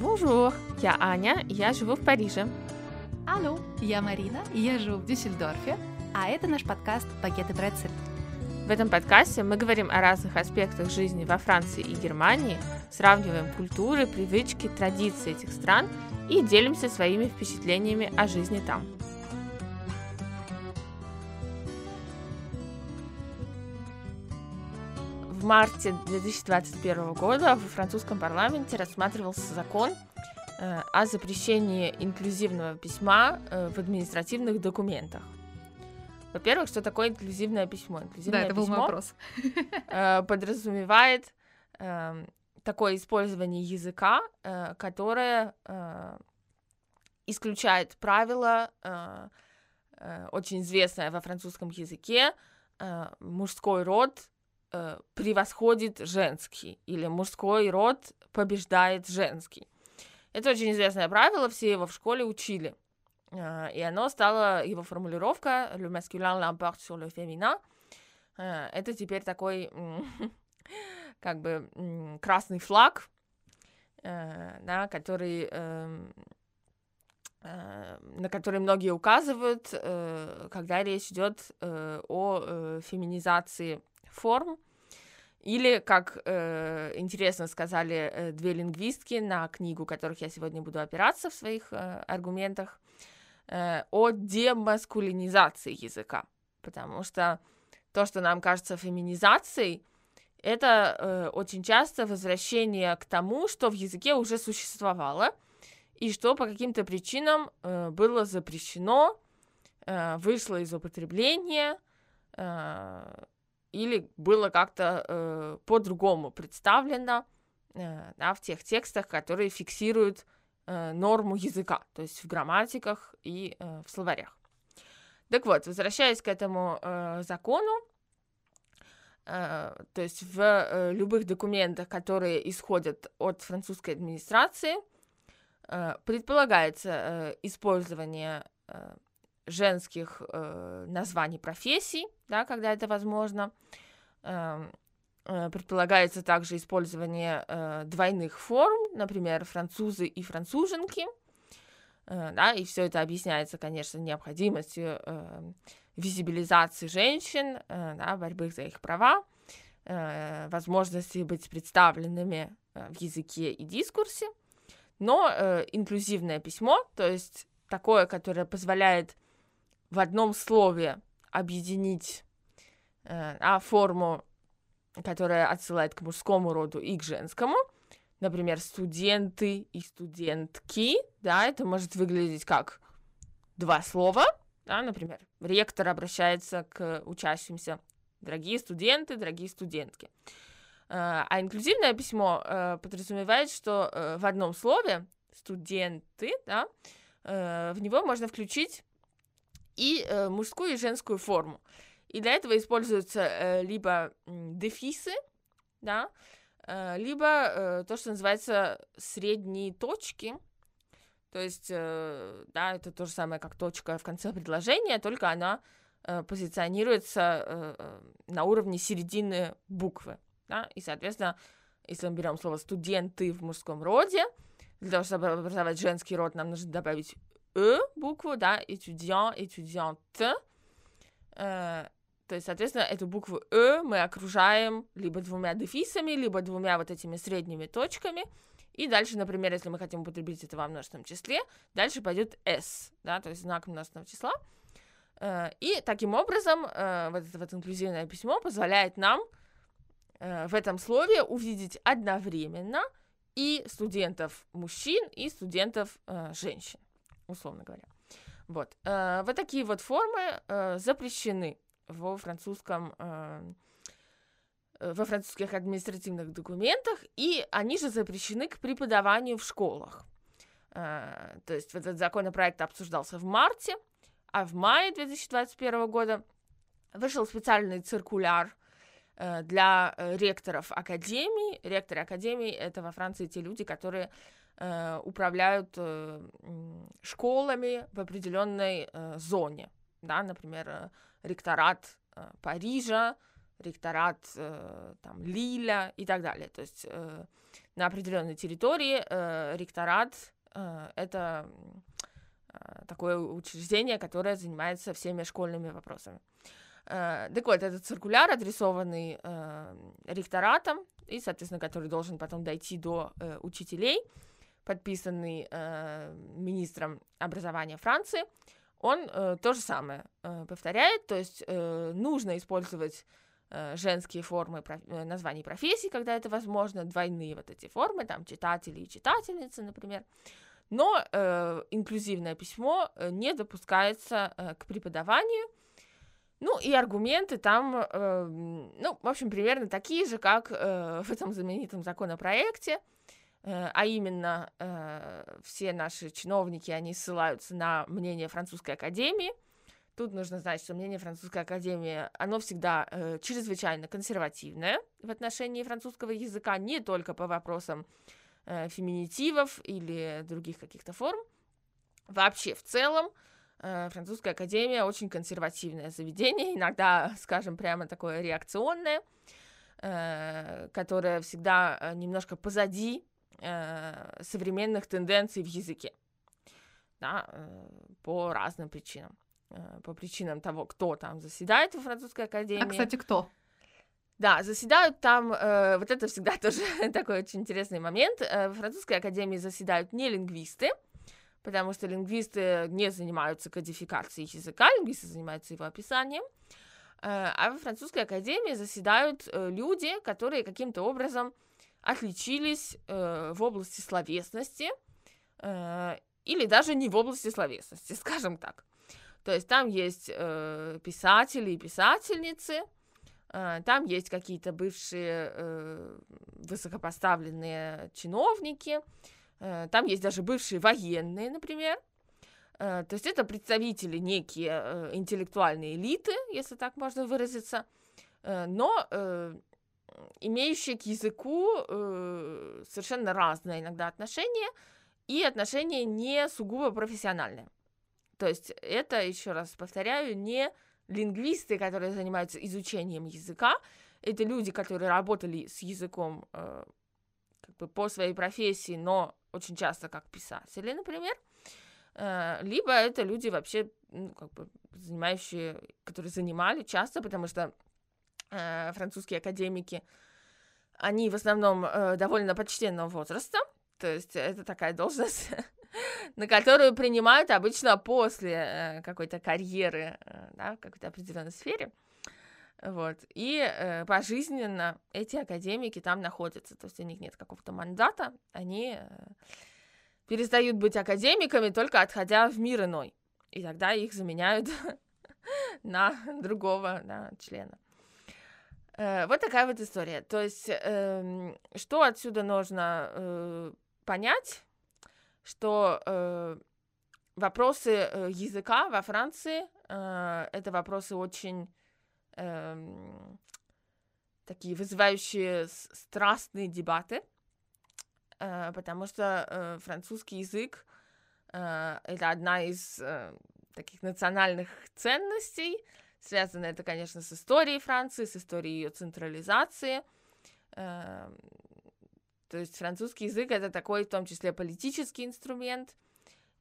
Bonjour, я Аня, я живу в Париже. Алло, я Марина, и я живу в Дюссельдорфе, а это наш подкаст «Пакеты Брецель». В этом подкасте мы говорим о разных аспектах жизни во Франции и Германии, сравниваем культуры, привычки, традиции этих стран и делимся своими впечатлениями о жизни там. Марте 2021 года в французском парламенте рассматривался закон э, о запрещении инклюзивного письма э, в административных документах. Во-первых, что такое инклюзивное письмо? Инклюзивное да, это был письмо мой вопрос. э, подразумевает такое использование языка, которое исключает правило, очень известное во французском языке, мужской род э, превосходит женский, или мужской род побеждает женский. Это очень известное правило, все его в школе учили. Э, и оно стало, его формулировка «le masculin l'emporte sur le féminin», э, это теперь такой, как бы, красный флаг, э, да, который, эм, на который многие указывают, когда речь идет о феминизации форм, или, как э, интересно сказали э, две лингвистки на книгу, которых я сегодня буду опираться в своих э, аргументах, э, о демаскулинизации языка. Потому что то, что нам кажется феминизацией, это э, очень часто возвращение к тому, что в языке уже существовало, и что по каким-то причинам э, было запрещено, э, вышло из употребления, э, или было как-то э, по-другому представлено э, да, в тех текстах, которые фиксируют э, норму языка, то есть в грамматиках и э, в словарях. Так вот, возвращаясь к этому э, закону, э, то есть в э, любых документах, которые исходят от французской администрации, э, предполагается э, использование э, женских э, названий профессий, да, когда это возможно. Эм, э, предполагается также использование э, двойных форм, например, французы и француженки. Э, да, и все это объясняется, конечно, необходимостью э, визибилизации женщин, э, да, борьбы за их права, э, возможности быть представленными э, в языке и дискурсе. Но э, инклюзивное письмо, то есть такое, которое позволяет в одном слове объединить э, а, форму, которая отсылает к мужскому роду и к женскому, например, студенты и студентки, да, это может выглядеть как два слова, да, например, ректор обращается к учащимся, дорогие студенты, дорогие студентки. Э, а инклюзивное письмо э, подразумевает, что э, в одном слове студенты, да, в него можно включить и э, мужскую и женскую форму. И для этого используются э, либо дефисы, да, э, либо э, то, что называется средние точки. То есть, э, да, это то же самое, как точка в конце предложения, только она э, позиционируется э, э на уровне середины буквы. Да? И, соответственно, если мы берем слово студенты в мужском роде, для того, чтобы образовать женский род, нам нужно добавить «э» букву, да, étudiant, étudiante. Э, то есть, соответственно, эту букву «э» мы окружаем либо двумя дефисами, либо двумя вот этими средними точками. И дальше, например, если мы хотим употребить это во множественном числе, дальше пойдет «s», да, то есть знак множественного числа. Э, и таким образом э, вот это вот инклюзивное письмо позволяет нам э, в этом слове увидеть одновременно и студентов мужчин, и студентов женщин условно говоря. Вот. Э, вот такие вот формы э, запрещены во французском э, во французских административных документах, и они же запрещены к преподаванию в школах. То есть этот законопроект обсуждался в марте, а в мае 2021 года вышел специальный циркуляр для ректоров академий. Ректоры академий — это во Франции те люди, которые э, управляют э, школами в определенной э, зоне. Да, например, ректорат Парижа ректорат там, Лиля и так далее. То есть на определенной территории ректорат это такое учреждение, которое занимается всеми школьными вопросами. Так вот, этот циркуляр, адресованный ректоратом, и, соответственно, который должен потом дойти до учителей, подписанный э, министром образования Франции, он э, то же самое э, повторяет, то есть э, нужно использовать э, женские формы проф... Э, названий профессий, когда это возможно, двойные вот эти формы, там читатели и читательницы, например. Но э, инклюзивное письмо э, не допускается э, к преподаванию. Ну и аргументы там, э, ну, в общем, примерно такие же, как э, в этом знаменитом законопроекте. Э, а именно э, все наши чиновники, они ссылаются на мнение французской академии. Тут нужно знать, что мнение французской академии, оно всегда э, чрезвычайно консервативное в отношении французского языка, не только по вопросам феминитивов или других каких-то форм. Вообще, в целом, французская академия очень консервативное заведение, иногда, скажем, прямо такое реакционное, которое всегда немножко позади э, современных тенденций в языке, да, э, по разным причинам. Э, по причинам того, кто там заседает в французской академии. А, кстати, кто? Да, заседают там, э, вот это всегда тоже такой очень интересный момент. Э, в французской академии заседают не лингвисты, потому что лингвисты не занимаются кодификацией языка, лингвисты занимаются его описанием. Э, а во французской академии заседают э, люди, которые каким-то образом отличились э, в области словесности э, или даже не в области словесности, скажем так. То есть там есть э, писатели и писательницы, э, там есть какие-то бывшие э, высокопоставленные чиновники, э, там есть даже бывшие военные, например. Э, то есть это представители некие э, интеллектуальные элиты, если так можно выразиться, э, но имеющие к языку э, совершенно разные иногда отношения, и отношения не сугубо профессиональные. То есть это, еще раз повторяю, не лингвисты, которые занимаются изучением языка, это люди, которые работали с языком э, как бы по своей профессии, но очень часто как писатели, например, э, либо это люди вообще, ну, как бы занимающие, которые занимали часто, потому что э, французские академики, они в основном э, довольно почтенного возраста, то есть это такая должность, на которую принимают обычно после э, какой-то карьеры э, да, в какой-то определенной сфере. Вот. И э, пожизненно эти академики там находятся. То есть у них нет какого-то мандата, они э, перестают быть академиками, только отходя в мир иной. И тогда их заменяют на другого да, члена. Э, вот такая вот история. То есть, э, что отсюда нужно э, понять, что э, вопросы языка во Франции это вопросы очень э, такие вызывающие страстные дебаты, потому что французский язык это одна из таких национальных ценностей, Связано это, конечно, с историей Франции, с историей ее централизации. Эм, то есть французский язык это такой, в том числе, политический инструмент.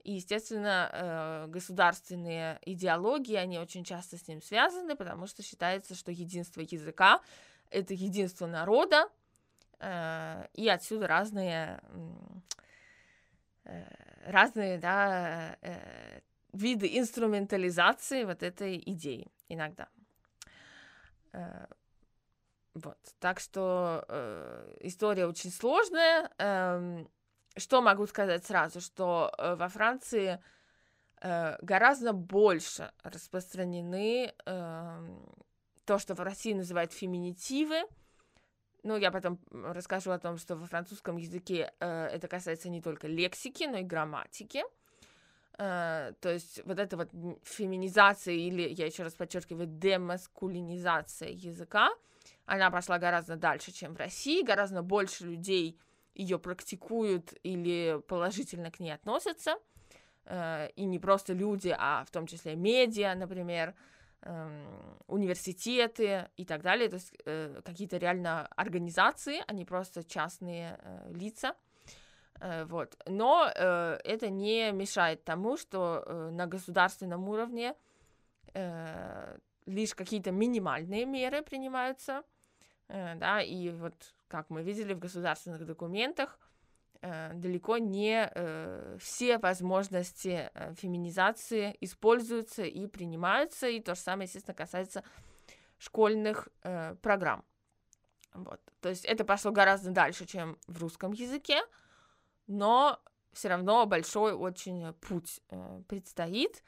И, естественно, э, государственные идеологии, они очень часто с ним связаны, потому что считается, что единство языка — это единство народа, э, и отсюда разные, э, разные да, виды инструментализации вот этой идеи иногда. Э, вот, так что э, история очень сложная. Э, что могу сказать сразу, что э, во Франции э, гораздо больше распространены э, то, что в России называют феминитивы. Ну, я потом расскажу о том, что во французском языке э, это касается не только лексики, но и грамматики. Uh, то есть вот эта вот феминизация или, я еще раз подчеркиваю, демаскулинизация языка, она пошла гораздо дальше, чем в России, гораздо больше людей ее практикуют или положительно к ней относятся, uh, и не просто люди, а в том числе медиа, например, эм, университеты и так далее, то есть э, какие-то реально организации, а не просто частные э, лица. Э, вот. Но э, это не мешает тому, что э, на государственном уровне э, лишь какие-то минимальные меры принимаются, э, да, и вот как мы видели в государственных документах, э, далеко не э, все возможности э, феминизации используются и принимаются, и то же самое, естественно, касается школьных э, программ. Вот. То есть это пошло гораздо дальше, чем в русском языке, но все равно большой очень путь э, предстоит.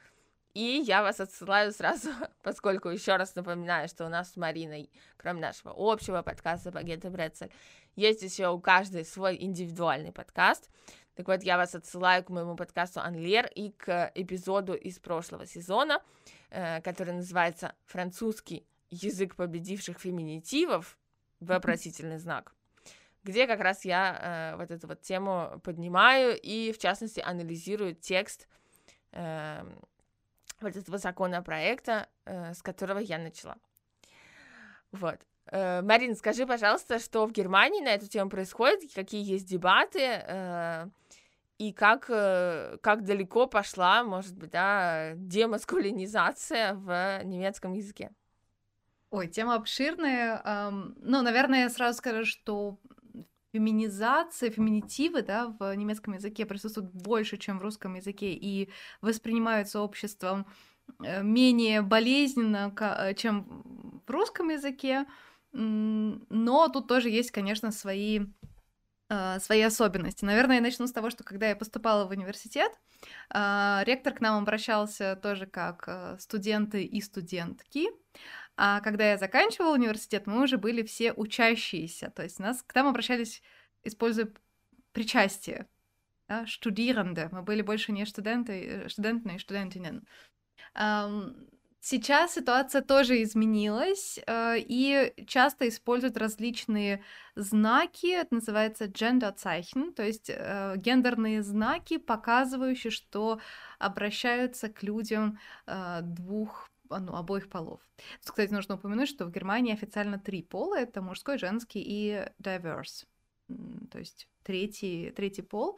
И я вас отсылаю сразу, поскольку еще раз напоминаю, что у нас с Мариной, кроме нашего общего подкаста «Багет Брецель», есть еще у каждой свой индивидуальный подкаст. Так вот, я вас отсылаю к моему подкасту «Анлер» и к эпизоду из прошлого сезона, э, который называется «Французский язык победивших феминитивов», вопросительный знак где как раз я э, вот эту вот тему поднимаю и, в частности, анализирую текст э, вот этого законопроекта, э, с которого я начала. Вот. Э, Марин, скажи, пожалуйста, что в Германии на эту тему происходит, какие есть дебаты, э, и как, э, как далеко пошла, может быть, да, демаскулинизация в немецком языке? Ой, тема обширная. Ну, наверное, я сразу скажу, что феминизация, феминитивы, да, в немецком языке присутствуют больше, чем в русском языке, и воспринимаются обществом э, менее болезненно, э, чем в русском языке, но тут тоже есть, конечно, свои, э, свои особенности. Наверное, я начну с того, что когда я поступала в университет, ректор к нам обращался тоже как студенты и студентки, а когда я заканчивала университет, мы уже были все учащиеся. То есть нас к нам обращались, используя причастие. Да. Мы были больше не студенты, студенты и студентинен. Сейчас ситуация тоже изменилась, э, и часто используют различные знаки, это называется gender-zeichen, то есть э, гендерные знаки, показывающие, что обращаются к людям э, двух ну, обоих полов. Кстати, нужно упомянуть, что в Германии официально три пола — это мужской, женский и diverse, то есть третий, третий пол.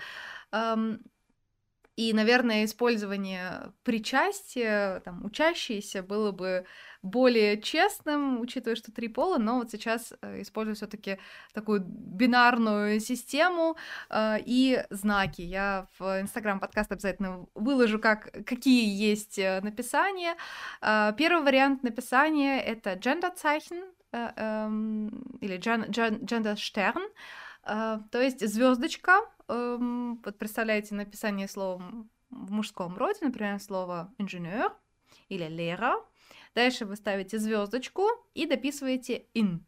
И, наверное, использование причастия, там, учащиеся, было бы более честным, учитывая, что три пола, но вот сейчас э, использую все таки такую бинарную систему э, и знаки. Я в Инстаграм подкаст обязательно выложу, как, какие есть э, написания. Э, первый вариант написания — это Genderzeichen э, э, или Gender-Stern, э, то есть звездочка, эм, вот представляете написание слова в мужском роде, например, слово инженер или лера. Дальше вы ставите звездочку и дописываете in.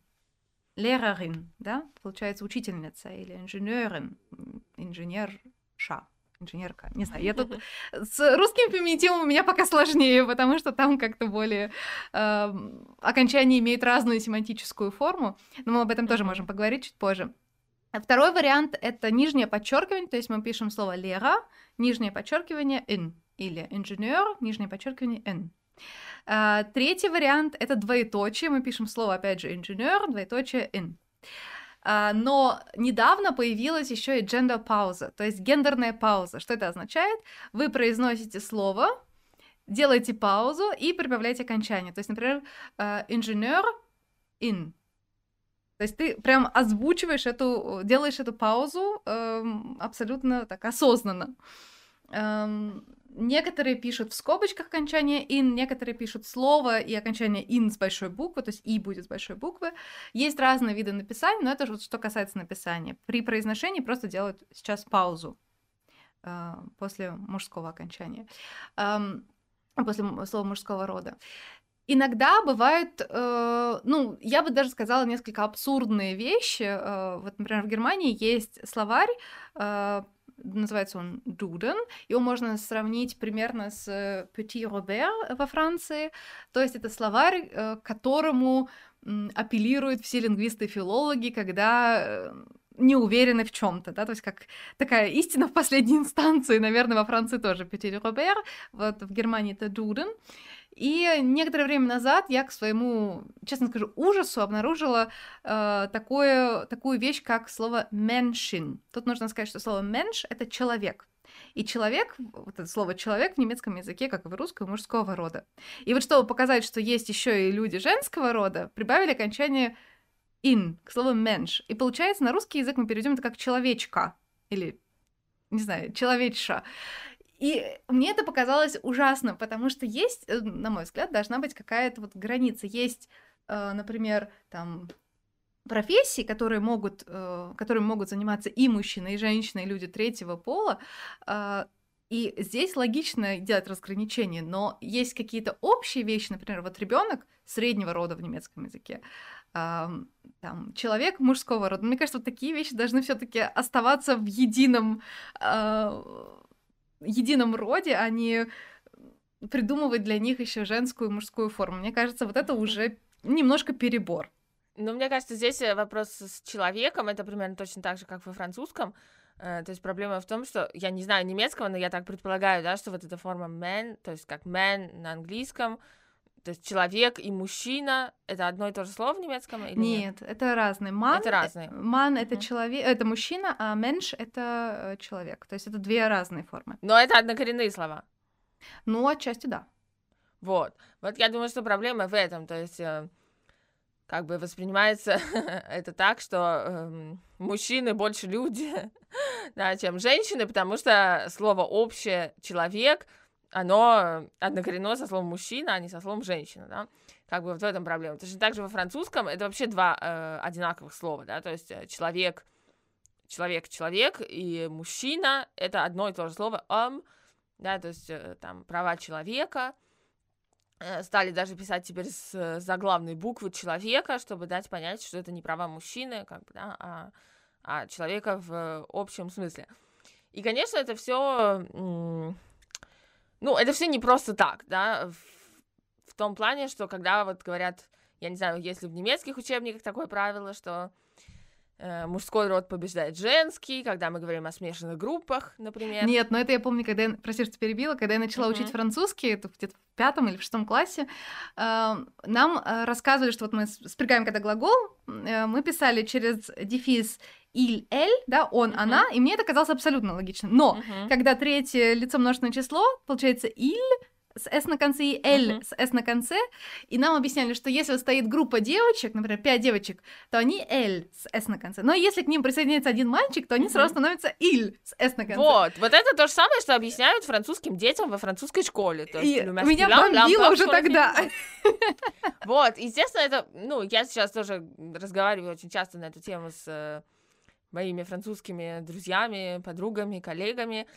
Lehrerin, да, получается учительница или инженерин, инженерша, инженерка, не знаю, я тут с русским феминитивом у меня пока сложнее, потому что там как-то более э, окончание имеет разную семантическую форму, но мы об этом тоже можем поговорить чуть позже. Второй вариант — это нижнее подчеркивание, то есть мы пишем слово «лера», нижнее подчеркивание «in», или «инженер», нижнее подчеркивание «n». А, третий вариант — это двоеточие, мы пишем слово, опять же, «инженер», двоеточие «in». А, но недавно появилась еще и gender пауза, то есть гендерная пауза. Что это означает? Вы произносите слово, делаете паузу и прибавляете окончание. То есть, например, а, инженер in, то есть ты прям озвучиваешь эту, делаешь эту паузу эм, абсолютно так осознанно. Эм, некоторые пишут в скобочках окончание in, некоторые пишут слово и окончание in с большой буквы, то есть и будет с большой буквы. Есть разные виды написания, но это вот что касается написания. При произношении просто делают сейчас паузу э, после мужского окончания, э, после слова мужского рода. Иногда бывают, э, ну, я бы даже сказала, несколько абсурдные вещи. Э, вот, например, в Германии есть словарь, э, называется он Duden, его можно сравнить примерно с Petit Robert во Франции. То есть это словарь, э, которому апеллируют все лингвисты и филологи, когда э, не уверены в чем-то, да, то есть как такая истина в последней инстанции, наверное, во Франции тоже Petit Robert, вот в Германии это Duden. И некоторое время назад я к своему, честно скажу, ужасу обнаружила э, такое, такую вещь, как слово «меншин». Тут нужно сказать, что слово «менш» — это «человек». И человек, вот это слово человек в немецком языке, как и в русском, мужского рода. И вот чтобы показать, что есть еще и люди женского рода, прибавили окончание in к слову менш. И получается, на русский язык мы перейдем это как человечка или, не знаю, человечша. И мне это показалось ужасно, потому что есть, э, на мой взгляд, должна быть какая-то вот граница. Есть, э, например, там профессий, которые могут, э, которыми могут заниматься и мужчины, и женщины, и люди третьего пола, э, и здесь логично делать разграничение, но есть какие-то общие вещи, например, вот ребенок среднего рода в немецком языке, там, человек мужского рода. Мне кажется, вот такие вещи должны все-таки оставаться в едином, э, едином роде, а не придумывать для них еще женскую и мужскую форму. Мне кажется, вот это уже немножко перебор. Ну, мне кажется, здесь э, вопрос с человеком, это примерно точно так же, как во французском. Э, то есть проблема в том, что я не знаю немецкого, но я так предполагаю, да, что вот эта форма man, то есть как man на английском, то есть человек и мужчина это одно и то же слово в немецком или нет? Нет, это разные. Man это разные. Man это человек, это мужчина, а менш это э, человек. То есть это две разные формы. Но это однокоренные слова. Ну, отчасти да. Вот. Вот я думаю, что проблема в этом. То есть как бы воспринимается это так, что э, мужчины больше люди, да, чем женщины, потому что слово общее человек, оно однокоренно со словом мужчина, а не со словом женщина, да. Как бы вот в этом проблема. Точно так же во французском это вообще два э, одинаковых слова, да, то есть э, человек, человек, человек и мужчина это одно и то же слово homme, да, то есть э, там права человека, Э, стали даже писать теперь с э, заглавной буквы человека, чтобы дать понять, что это не права мужчины, как бы, да, а, а человека в общем смысле. И, конечно, это все, ну, это все не просто так, да, в, в том плане, что когда вот говорят, я не знаю, если в немецких учебниках такое правило, что Э, мужской род побеждает женский, когда мы говорим о смешанных группах, например. Нет, но это я помню, когда я, прости, что перебила, когда я начала uh-huh. учить французский, это где-то пятом или в шестом классе, э, нам э, рассказывали, что вот мы спрягаем когда глагол, мы писали через дефис il, эль, да, он, uh-huh. она, и мне это казалось абсолютно логично. Но uh-huh. когда третье лицо множественное число, получается il, с S на конце и L uh-huh. с S на конце, и нам объясняли, что если стоит группа девочек, например, 5 девочек, то они L с S на конце. Но если к ним присоединяется один мальчик, то они uh-huh. сразу становятся il с S на конце. Вот, вот это то же самое, что объясняют французским детям во французской школе. То есть, и меня бомбило уже тогда. Вот, естественно, это, ну, я сейчас тоже разговариваю очень часто на эту тему с э, моими французскими друзьями, подругами, коллегами,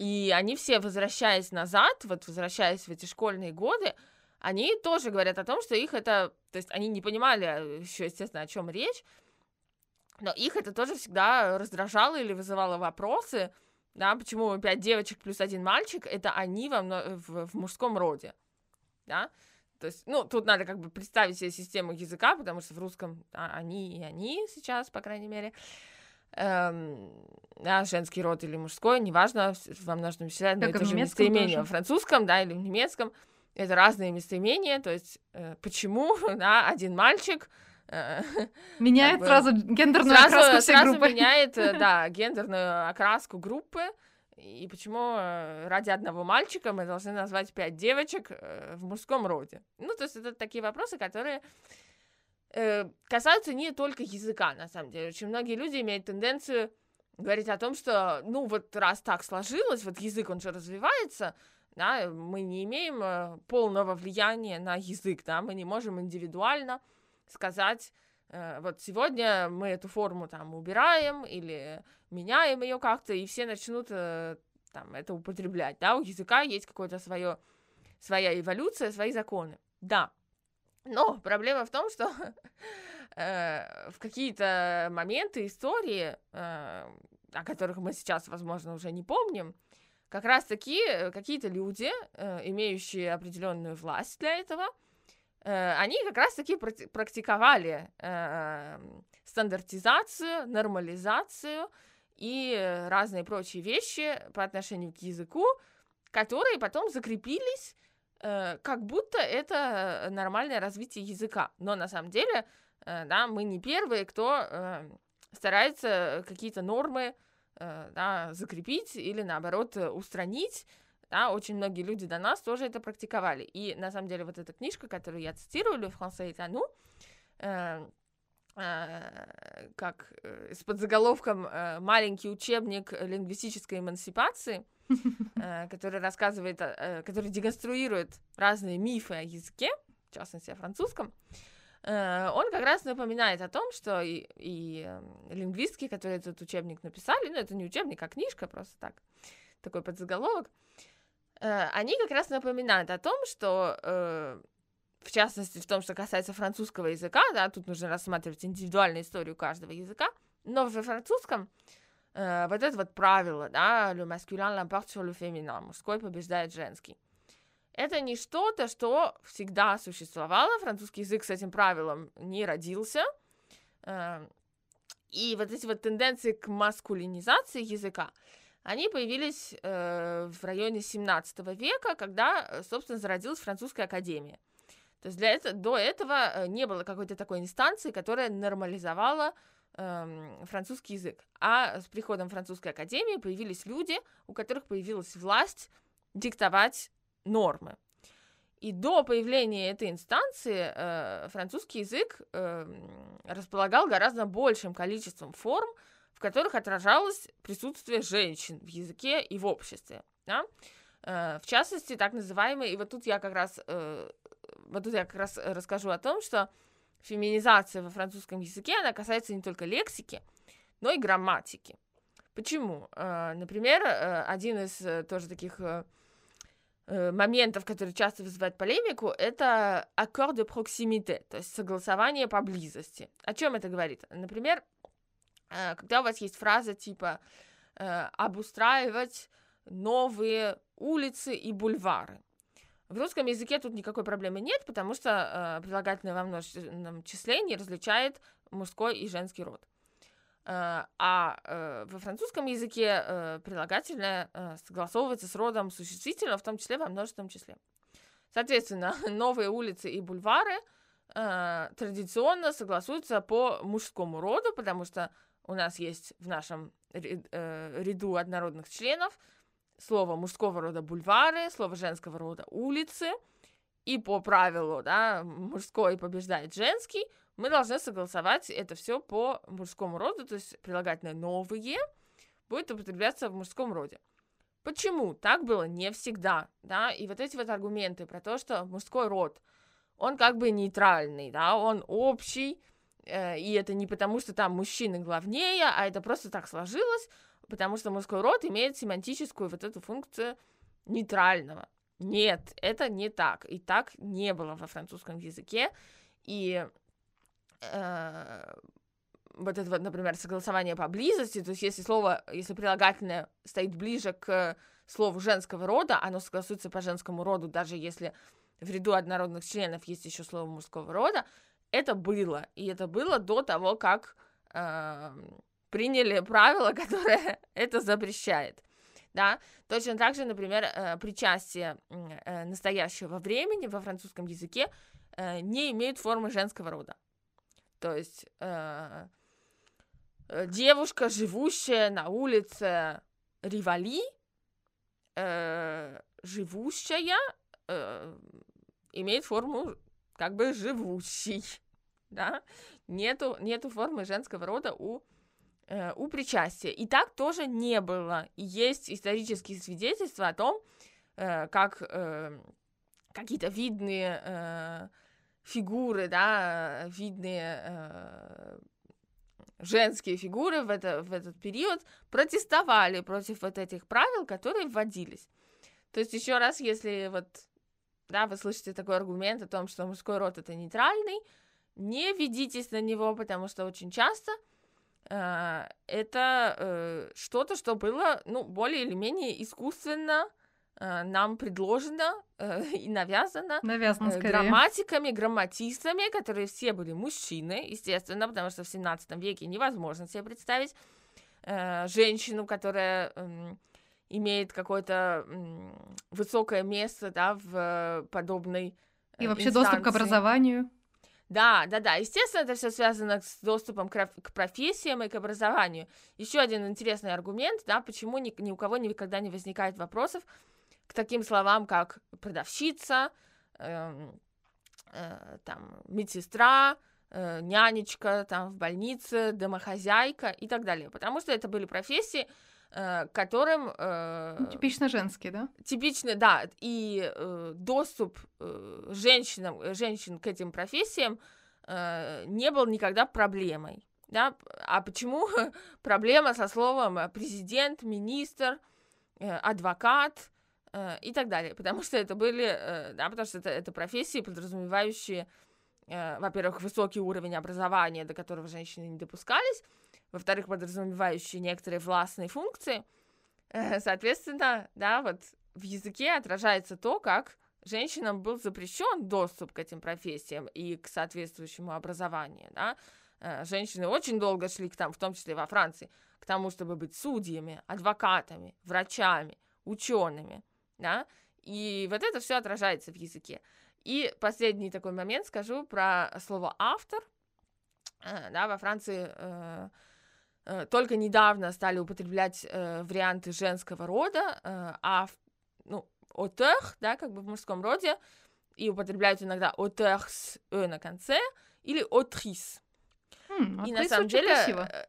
и они все, возвращаясь назад, вот возвращаясь в эти школьные годы, они тоже говорят о том, что их это, то есть они не понимали э, еще, естественно, о чем речь, но их это тоже всегда раздражало или вызывало вопросы, да, почему пять девочек плюс один мальчик, это они во, в, в мужском роде, да, то есть, ну, тут надо как бы представить себе систему языка, потому что в русском да, они и они сейчас, по крайней мере, эм, да, женский род или мужской, неважно, во множественном числе, но это же местоимение тоже. в французском, да, или в немецком, это разные местоимения, то есть э, почему, да, один мальчик э, меняет как бы, сразу гендерную сразу, окраску всей сразу группы. меняет, э, да, гендерную окраску группы, и почему э, ради одного мальчика мы должны назвать пять девочек э, в мужском роде. Ну, то есть это такие вопросы, которые касаются не только языка, на самом деле. Очень многие люди имеют тенденцию говорить о том, что, ну, вот раз так сложилось, вот язык, он же развивается, да, мы не имеем э, полного влияния на язык, да, мы не можем индивидуально сказать, э, вот сегодня мы эту форму там убираем или меняем ее как-то, и все начнут э, там это употреблять, да, у языка есть какое-то свое, своя эволюция, свои законы, да, но проблема в том, что э, в какие-то моменты истории, э, о которых мы сейчас, возможно, уже не помним, как раз-таки э, какие-то люди, имеющие определенную власть для этого, они как раз-таки практиковали стандартизацию, нормализацию и разные прочие вещи по отношению к языку, которые потом закрепились как будто это нормальное развитие языка. Но на самом деле, э, да, мы не первые, кто э, старается какие-то нормы э, да, закрепить или наоборот устранить. Да, очень многие люди до нас тоже это практиковали. И на самом деле вот эта книжка, которую я цитирую, «Le français est à nous», э, э, как э, с подзаголовком э, «Маленький учебник лингвистической эмансипации», э, который рассказывает, э, который демонструирует разные мифы о языке, в частности о французском, э, он как раз напоминает о том, что и, и э, лингвистки, которые этот учебник написали, ну это не учебник, а книжка просто так, такой подзаголовок, э, они как раз напоминают о том, что э, в частности в том, что касается французского языка, да, тут нужно рассматривать индивидуальную историю каждого языка, но во французском э, вот это вот правило, да, le masculin l'emporte sur le féminin, мужской побеждает женский. Это не что-то, что всегда существовало, французский язык с этим правилом не родился, э, и вот эти вот тенденции к маскулинизации языка, они появились э, в районе 17 века, когда, собственно, зародилась французская академия. То есть для этого, до этого э, не было какой-то такой инстанции, которая нормализовала эм, французский язык. А с приходом французской академии появились люди, у которых появилась власть диктовать нормы. И до появления этой инстанции э, французский язык э, располагал гораздо большим количеством форм, в которых отражалось присутствие женщин в языке и в обществе. Да? Э, в частности, так называемые, и вот тут я как раз э, вот тут я как раз э, расскажу о том, что феминизация во французском языке, она касается не только лексики, но и грамматики. Почему? Э, например, э, один из тоже таких моментов, который часто вызывает полемику, это аккорд de proximité, то есть согласование поблизости. О чем это говорит? Например, когда у вас есть фраза типа обустраивать новые улицы и бульвары. В русском языке тут никакой проблемы нет, потому что э, прилагательное во множественном числе не различает мужской и женский род. Э, а э, во французском языке э, прилагательное э, согласовывается с родом существительного, в том числе во множественном числе. Соответственно, новые улицы и бульвары э, традиционно согласуются по мужскому роду, потому что у нас есть в нашем э, ряду однородных членов – слово мужского рода бульвары, слово женского рода улицы, и по правилу, да, мужской побеждает женский, мы должны согласовать это все по мужскому роду, то есть прилагательное новые будет употребляться в мужском роде. Почему? Так было не всегда, да, и вот эти вот аргументы про то, что мужской род, он как бы нейтральный, да, он общий, э, и это не потому, что там мужчины главнее, а это просто так сложилось, потому что мужской род имеет семантическую вот эту функцию нейтрального. Нет, это не так. И так не было во французском языке. И э, вот это вот, например, согласование по близости, то есть если слово, если прилагательное стоит ближе к слову женского рода, оно согласуется по женскому роду, даже если в ряду однородных членов есть еще слово мужского рода, это было. И это было до того, как э, приняли правило, которое это запрещает. Да? Точно так же, например, э, причастие э, настоящего времени во французском языке э, не имеют формы женского рода. То есть девушка, живущая на улице Ривали, живущая, имеет форму как бы живущий, да, нету, нету формы женского рода у э, у причастия. И так тоже не было. Есть исторические свидетельства о том, э, как э, какие-то видные фигуры, да, видные женские фигуры в, это, в этот период протестовали против вот этих правил, которые вводились. То есть еще раз, если вот, да, вы слышите такой аргумент о том, что мужской род это нейтральный, не ведитесь на него, потому что очень часто это э, что-то, что было, ну, более или менее искусственно э, нам предложено э, и навязано, навязано э, грамматиками, грамматистами, которые все были мужчины, естественно, потому что в 17 веке невозможно себе представить э, женщину, которая э, имеет какое-то высокое место, да, в подобной И вообще инстанции. доступ к образованию. Да, да, да. Естественно, это все связано с доступом к, профессиям и к образованию. Еще один интересный аргумент, да, почему ни, ни у кого никогда не возникает вопросов к таким словам, как продавщица, э, э, там, медсестра, э, нянечка, там, в больнице, домохозяйка и так далее. Потому что это были профессии, которым... Э, ну, типично женские, да? Типично, да. И э, доступ э, женщинам, э, женщин к этим профессиям э, не был никогда проблемой. Да? А почему проблема со словом президент, министр, э, адвокат э, и так далее? Потому что это были, э, да, потому что это, это профессии, подразумевающие, э, во-первых, высокий уровень образования, до которого женщины не допускались, во-вторых, подразумевающие некоторые властные функции. Э, соответственно, да, вот в языке отражается то, как женщинам был запрещен доступ к этим профессиям и к соответствующему образованию, да. Э, женщины очень долго шли к там, в том числе во Франции, к тому, чтобы быть судьями, адвокатами, врачами, учеными, да, и вот это все отражается в языке. И последний такой момент скажу про слово автор. Э, да, во Франции Э, только недавно стали употреблять э, варианты женского рода, э, а ну, auteur, да, как бы в мужском роде, и употребляют иногда auteur с «э» на конце, или autrice. Mm, и на самом деле... Красиво. Э,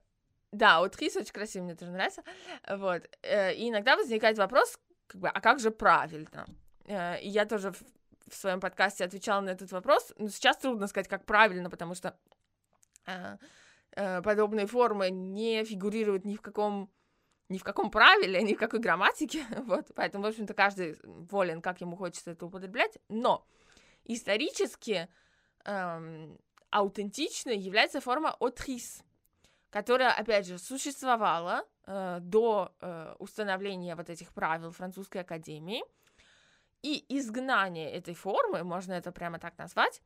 да, autrice очень красиво, мне тоже нравится. Вот. Э, и иногда возникает вопрос, как бы, а как же правильно? Э, и я тоже в, в своем подкасте отвечала на этот вопрос, но сейчас трудно сказать, как правильно, потому что Э, подобные формы не фигурируют ни в каком ни в каком правиле, ни в какой грамматике, вот, поэтому, в общем-то, каждый волен, как ему хочется это употреблять, но исторически эм, аутентичной является форма «отрис», которая, опять же, существовала э, до э, установления вот этих правил французской академии, и изгнание этой формы, можно это прямо так назвать,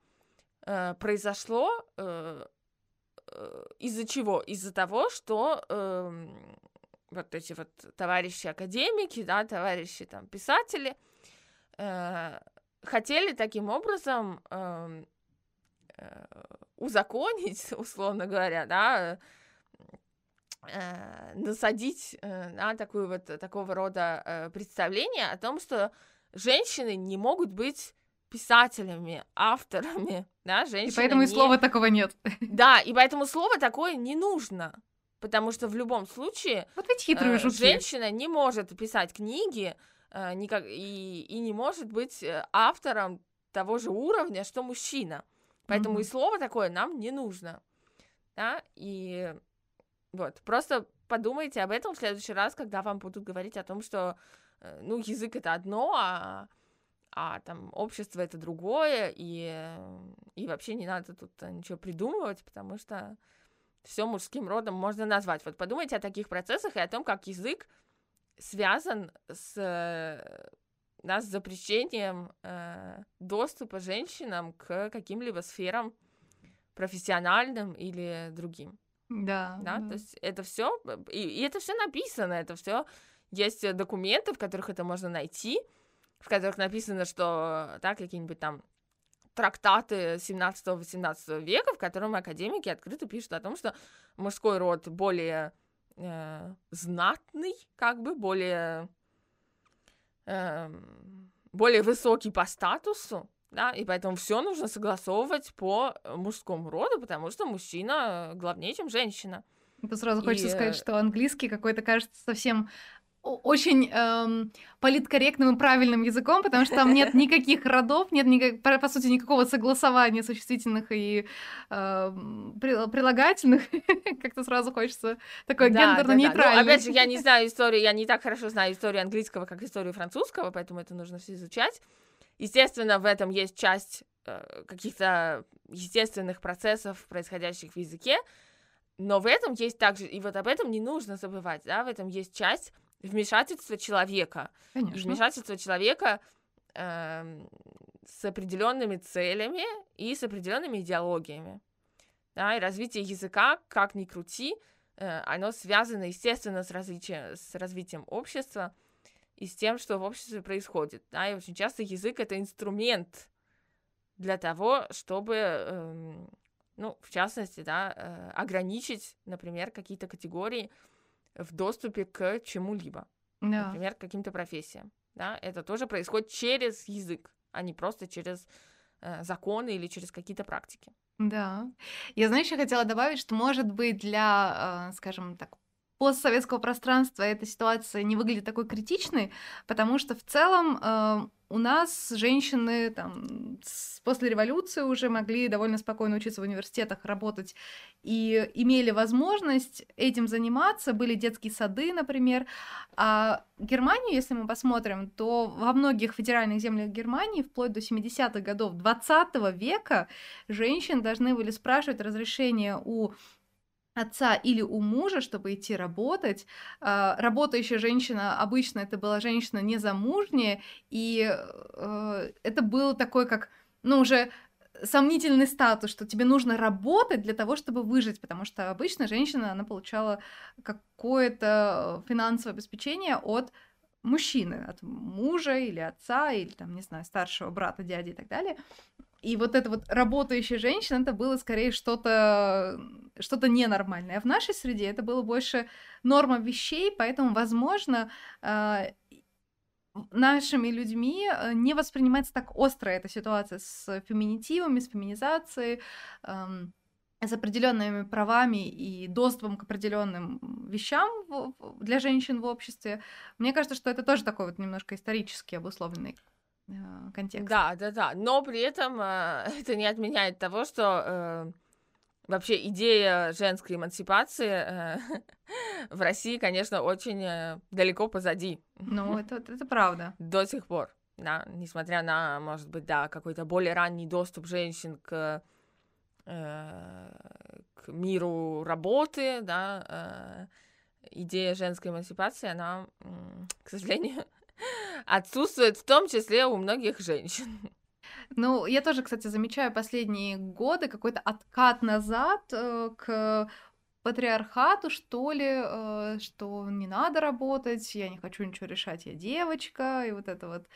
э, произошло э, Э, из-за чего? Из-за того, что э, вот эти вот товарищи академики, да, товарищи там писатели э, хотели таким образом э, э, узаконить, условно говоря, да, э, насадить э, на такую вот такого рода э, представление о том, что женщины не могут быть писателями, авторами, да, женщины. И поэтому не... и слова такого нет. Да, и поэтому слово такое не нужно. Потому что в любом случае вот ведь хитрые э, женщина не может писать книги э, никак, и, и не может быть э, автором того же уровня, что мужчина. Поэтому mm-hmm. и слово такое нам не нужно. Да, и вот, просто подумайте об этом в следующий раз, когда вам будут говорить о том, что, э, ну, язык это одно, а а там общество это другое, и, и вообще не надо тут э, ничего придумывать, потому что все мужским родом можно назвать. Вот подумайте о таких процессах и о том, как язык связан с, да, с запрещением э, доступа женщинам к каким-либо сферам профессиональным или другим. Да. Да, да. то есть это все, и, и это все написано, это все есть документы, в которых это можно найти, в которых написано, что, да, какие-нибудь там трактаты 17-18 века, в котором академики открыто пишут о том, что мужской род более э, знатный, как бы, более, э, более высокий по статусу, да, и поэтому все нужно согласовывать по мужскому роду, потому что мужчина главнее, чем женщина. Это сразу хочется и... сказать, что английский какой-то кажется совсем очень эм, политкорректным и правильным языком, потому что там нет никаких родов, нет никак, по, сути никакого согласования существительных и э, прилагательных. Как-то сразу хочется такой да, гендерно-нейтральный. Да, да. Ну, опять же, я не знаю историю, я не так хорошо знаю историю английского, как историю французского, поэтому это нужно все изучать. Естественно, в этом есть часть э, каких-то естественных процессов, происходящих в языке, но в этом есть также, и вот об этом не нужно забывать, да, в этом есть часть вмешательство человека. Конечно. вмешательство человека э, с определенными целями и с определенными идеологиями. Да, и развитие языка, как ни крути, э, оно связано, естественно, с развитием, с развитием общества и с тем, что в обществе происходит. Да, и очень часто язык это инструмент для того, чтобы, э, ну, в частности, да, э, ограничить, например, какие-то категории в доступе к чему-либо. Да. Например, к каким-то профессиям. Да, это тоже происходит через язык, а не просто через э, законы или через какие-то практики. Да. Я, знаешь, я хотела добавить, что, может быть, для, э, скажем так, постсоветского пространства эта ситуация не выглядит такой критичной, потому что в целом э, у нас женщины там, после революции уже могли довольно спокойно учиться в университетах, работать и имели возможность этим заниматься. Были детские сады, например. А Германию, если мы посмотрим, то во многих федеральных землях Германии вплоть до 70-х годов 20 века женщин должны были спрашивать разрешение у отца или у мужа, чтобы идти работать. А, работающая женщина, обычно это была женщина незамужняя, и э, это был такой как, ну, уже сомнительный статус, что тебе нужно работать для того, чтобы выжить, потому что обычно женщина, она получала какое-то финансовое обеспечение от мужчины, от мужа или отца, или там, не знаю, старшего брата, дяди и так далее. И вот эта вот работающая женщина, это было скорее что-то что-то ненормальное. А в нашей среде это было больше норма вещей, поэтому, возможно, а, нашими людьми э, не воспринимается так остро эта ситуация с феминитивами, с феминизацией, с определенными правами и доступом к определенным вещам для женщин в обществе. Мне кажется, что это тоже такой вот немножко исторически обусловленный контекст. Да, да, да. Но при этом э, это не отменяет того, что э, вообще идея женской эмансипации э, в России, конечно, очень э, далеко позади. Ну, это, это правда. До сих пор. Да, несмотря на, может быть, да, какой-то более ранний доступ женщин к, э, к миру работы, да, э, идея женской эмансипации, она, к сожалению, отсутствует в том числе у многих женщин. Ну, я тоже, кстати, замечаю последние годы какой-то откат назад э, к патриархату, что ли, э, что не надо работать, я не хочу ничего решать, я девочка, и вот это вот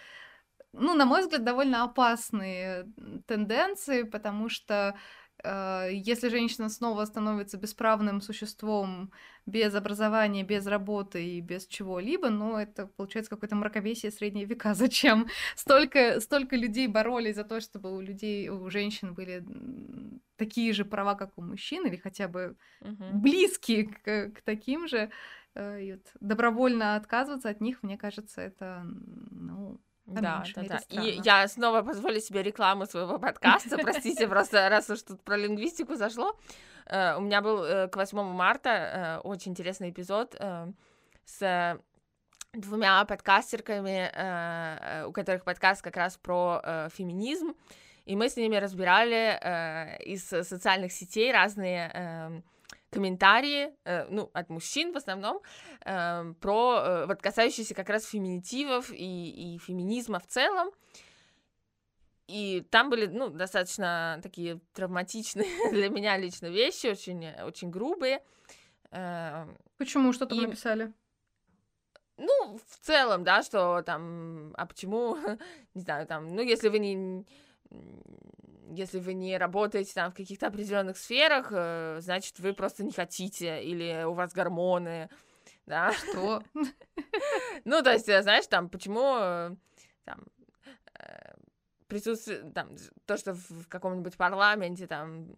ну, на мой взгляд, довольно опасные тенденции, потому что если женщина снова становится бесправным существом без образования, без работы и без чего-либо, ну, это получается какое-то мракобесие средние века. Зачем? Столько, столько людей боролись за то, чтобы у людей, у женщин были такие же права, как у мужчин, или хотя бы угу. близкие к, к таким же. Э, и вот добровольно отказываться от них, мне кажется, это, ну, да, да, да. И я снова позволю себе рекламу своего подкаста. Простите, просто раз уж тут про лингвистику зашло. Э, у меня был э, к 8 марта э, очень интересный эпизод с двумя подкастерками, у которых подкаст как раз про феминизм. И мы с ними разбирали из социальных сетей разные эм, комментарии, э, ну, от мужчин в основном, э, про, э, вот, касающиеся как раз феминитивов и, и феминизма в целом. И там были, ну, достаточно такие травматичные для меня лично вещи, очень, очень грубые. Э, Почему? Что там и... написали? Ну, в целом, да, что там, а почему, не знаю, там, ну, если вы не если вы не работаете там в каких-то определенных сферах, э, значит, вы просто не хотите, или у вас гормоны, да. Что? Ну, то есть, э, знаешь, там, почему э, там присутствие, там, то, что в каком-нибудь парламенте там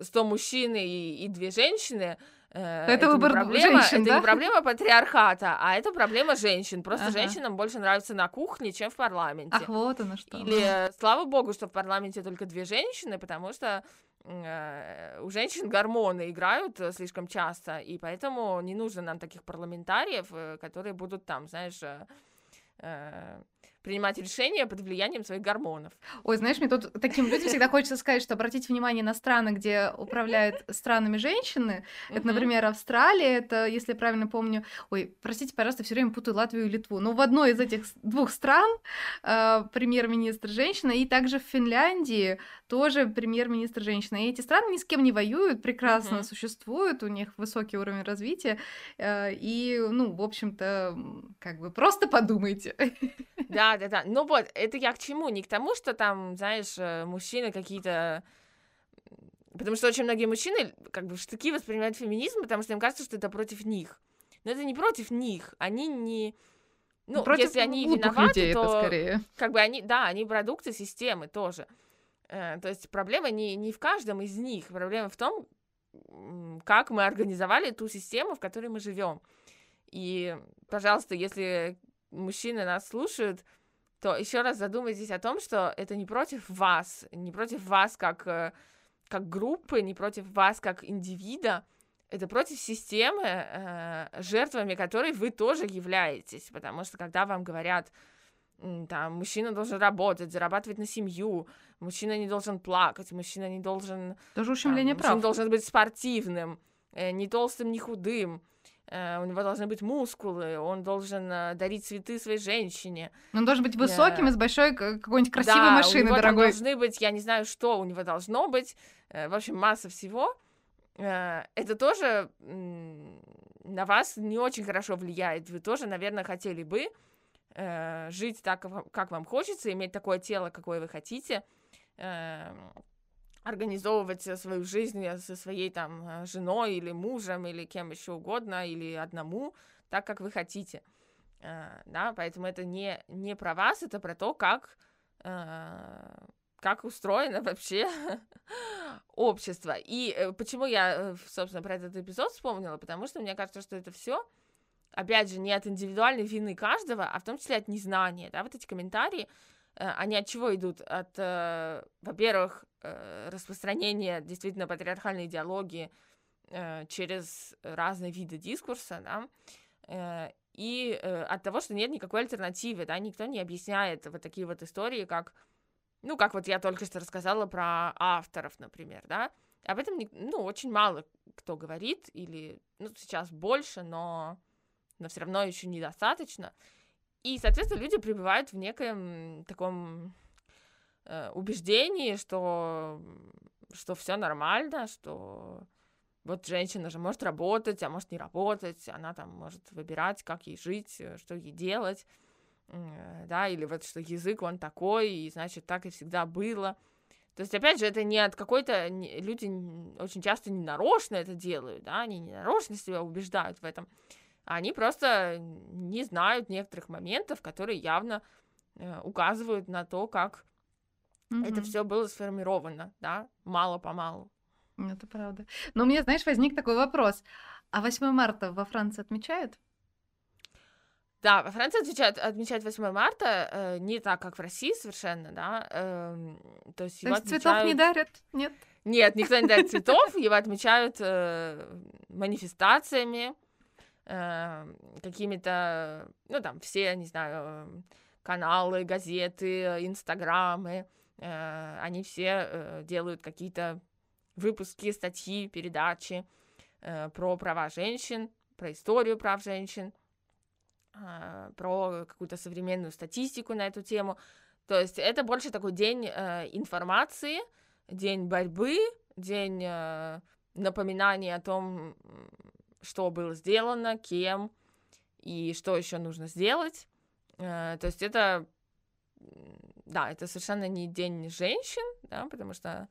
100 мужчин и, и две женщины, это, это выбор проблема, женщин, это да? не проблема патриархата, а это проблема женщин. Просто ага. женщинам больше нравится на кухне, чем в парламенте. Ах, вот оно что. Или слава богу, что в парламенте только две женщины, потому что э, у женщин гормоны играют э, слишком часто, и поэтому не нужно нам таких парламентариев, э, которые будут там, знаешь, э, э принимать решения под влиянием своих гормонов. Ой, знаешь, мне тут таким людям всегда хочется сказать, что обратите внимание на страны, где управляют странами женщины. Это, например, Австралия, это, если я правильно помню, ой, простите, пожалуйста, все время путаю Латвию и Литву. Но в одной из этих двух стран э, премьер-министр женщина, и также в Финляндии тоже премьер-министр женщина. И эти страны ни с кем не воюют, прекрасно существуют, у них высокий уровень развития. Э, и, ну, в общем-то, как бы просто подумайте. Да, да, да. Ну вот, это я к чему? Не к тому, что там, знаешь, э, мужчины какие-то Потому что очень многие мужчины как бы в штыки воспринимают феминизм, потому что им кажется, что это против них. Но это не против них. Они не... Ну, против если они виноваты, людей то... Это скорее. Как бы они... Да, они продукты системы тоже. Э, то есть проблема не, не в каждом из них. Проблема в том, как мы организовали ту систему, в которой мы живем. И, пожалуйста, если мужчины нас слушают, то еще раз задумайтесь о том, что это не против вас, не против вас как, э, как группы, не против вас как индивида, это против системы, э, жертвами которой вы тоже являетесь, потому что когда вам говорят, там, мужчина должен работать, зарабатывать на семью, мужчина не должен плакать, мужчина не должен... Тоже ущемление там, прав. Мужчина должен быть спортивным, э, не толстым, не худым, у него должны быть мускулы, он должен э, дарить цветы своей женщине. Он должен быть высоким и с большой какой-нибудь красивой да, машиной, у него дорогой. должны быть, я не знаю, что у него должно быть, в общем, масса всего. Это тоже на вас не очень хорошо влияет. Вы тоже, наверное, хотели бы жить так, как вам хочется, иметь такое тело, какое вы хотите, организовывать свою жизнь со своей там э, женой или мужем или кем еще угодно или одному так как вы хотите. Э, да поэтому это не не про вас это про то как э, как устроено вообще общество. И почему я собственно про этот эпизод вспомнила? Потому что мне кажется что это все опять же не от индивидуальной вины каждого а в том числе от незнания да вот эти комментарии они от чего идут? От, во-первых, Э, распространение действительно патриархальной идеологии э, через разные виды дискурса, да, э, и от того, что нет никакой альтернативы, да, никто не объясняет вот такие вот истории, как, ну, как вот я только что рассказала про авторов, например, да, об этом, ну, очень мало кто говорит, или, ну, сейчас больше, но, но все равно еще недостаточно, и, соответственно, люди пребывают в некоем таком э, убеждении, что, что все нормально, что вот женщина же может работать, а может не работать, она там может выбирать, как ей жить, э, что ей делать, э, да, или вот что язык он такой, и значит так и всегда было. То есть, опять же, это не от какой-то... Люди очень часто не нарочно это делают, да, они не нарочно себя убеждают в этом. Они просто не знают некоторых моментов, которые явно э, указывают на то, как Mm-hmm. Это все было сформировано, да, мало-помалу. Это правда. Но у меня, знаешь, возник такой вопрос. А 8 марта во Франции отмечают? Да, во Франции отмечают, отмечают 8 марта э, не так, как в России совершенно, да. Э, то есть, то есть отмечают... цветов не дарят? Нет? Нет, никто не дарит цветов, его отмечают э, манифестациями, э, какими-то, ну там, все, не знаю, каналы, газеты, инстаграмы, Э, они все э, делают какие-то выпуски, статьи, передачи э, про права женщин, про историю прав женщин, про какую-то современную статистику на эту тему. То есть это больше такой день информации, день борьбы, день напоминания о том, что было сделано, кем и что еще нужно сделать. То есть это да, это совершенно не день женщин, да, потому что,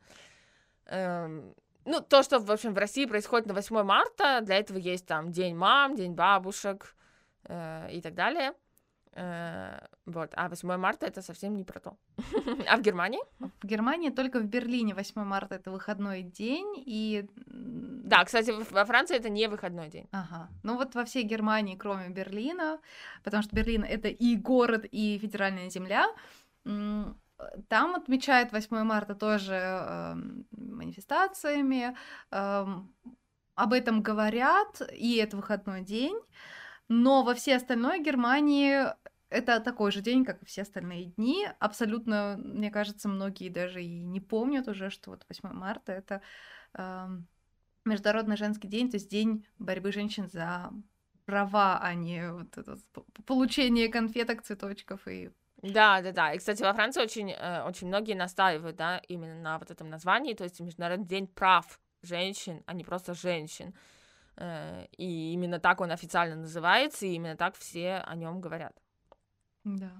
эм, ну, то, что, в общем, в России происходит на 8 марта, для этого есть там День мам, День бабушек э, и так далее. Э, вот, а 8 марта это совсем не про то. а в Германии? В Германии только в Берлине 8 марта это выходной день, и... Да, кстати, во Франции это не выходной день. Ага. Ну вот во всей Германии, кроме Берлина, потому что Берлин это и город, и федеральная земля, там отмечают 8 марта тоже э, манифестациями, э, об этом говорят, и это выходной день, но во всей остальной Германии это такой же день, как и все остальные дни. Абсолютно, мне кажется, многие даже и не помнят уже, что вот 8 марта это э, Международный женский день, то есть день борьбы женщин за права, а не вот это получение конфеток, цветочков и да, да, да. И, кстати, во Франции очень, э, очень многие настаивают, да, именно на вот этом названии, то есть Международный день прав женщин, а не просто женщин. Э, и именно так он официально называется, и именно так все о нем говорят. Да.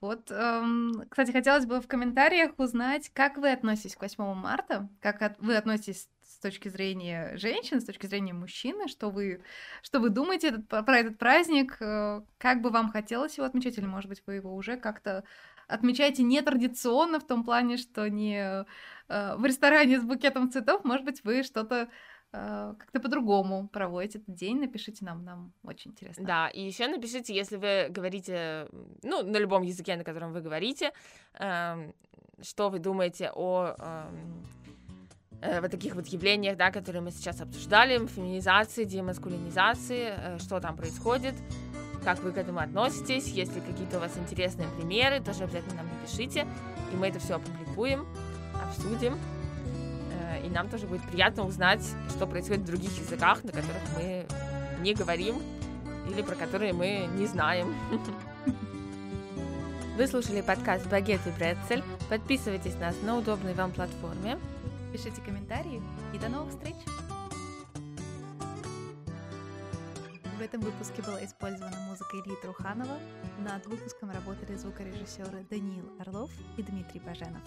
Вот, эм, кстати, хотелось бы в комментариях узнать, как вы относитесь к 8 марта, как вы относитесь с точки зрения женщин, с точки зрения мужчины, что вы, что вы думаете про этот праздник, э, как бы вам хотелось его отмечать, или, может быть, вы его уже как-то отмечаете нетрадиционно в том плане, что не э, в ресторане с букетом цветов, может быть, вы что-то как-то по-другому проводите этот день, напишите нам, нам очень интересно. Да, и еще напишите, если вы говорите, ну, на любом языке, на котором вы говорите, э, что вы думаете о эм, э, вот таких вот явлениях, да, которые мы сейчас обсуждали, феминизации, демаскулинизации, э, что там происходит, как вы к этому относитесь, если какие-то у вас интересные примеры, тоже обязательно нам напишите, и мы это все опубликуем, обсудим и нам тоже будет приятно узнать, что происходит в других языках, на которых мы не говорим или про которые мы не знаем. Вы слушали подкаст «Багет и Брецель». Подписывайтесь на нас на удобной вам платформе. Пишите комментарии и до новых встреч! В этом выпуске была использована музыка Ильи Труханова. Над выпуском работали звукорежиссеры Даниил Орлов и Дмитрий Баженов.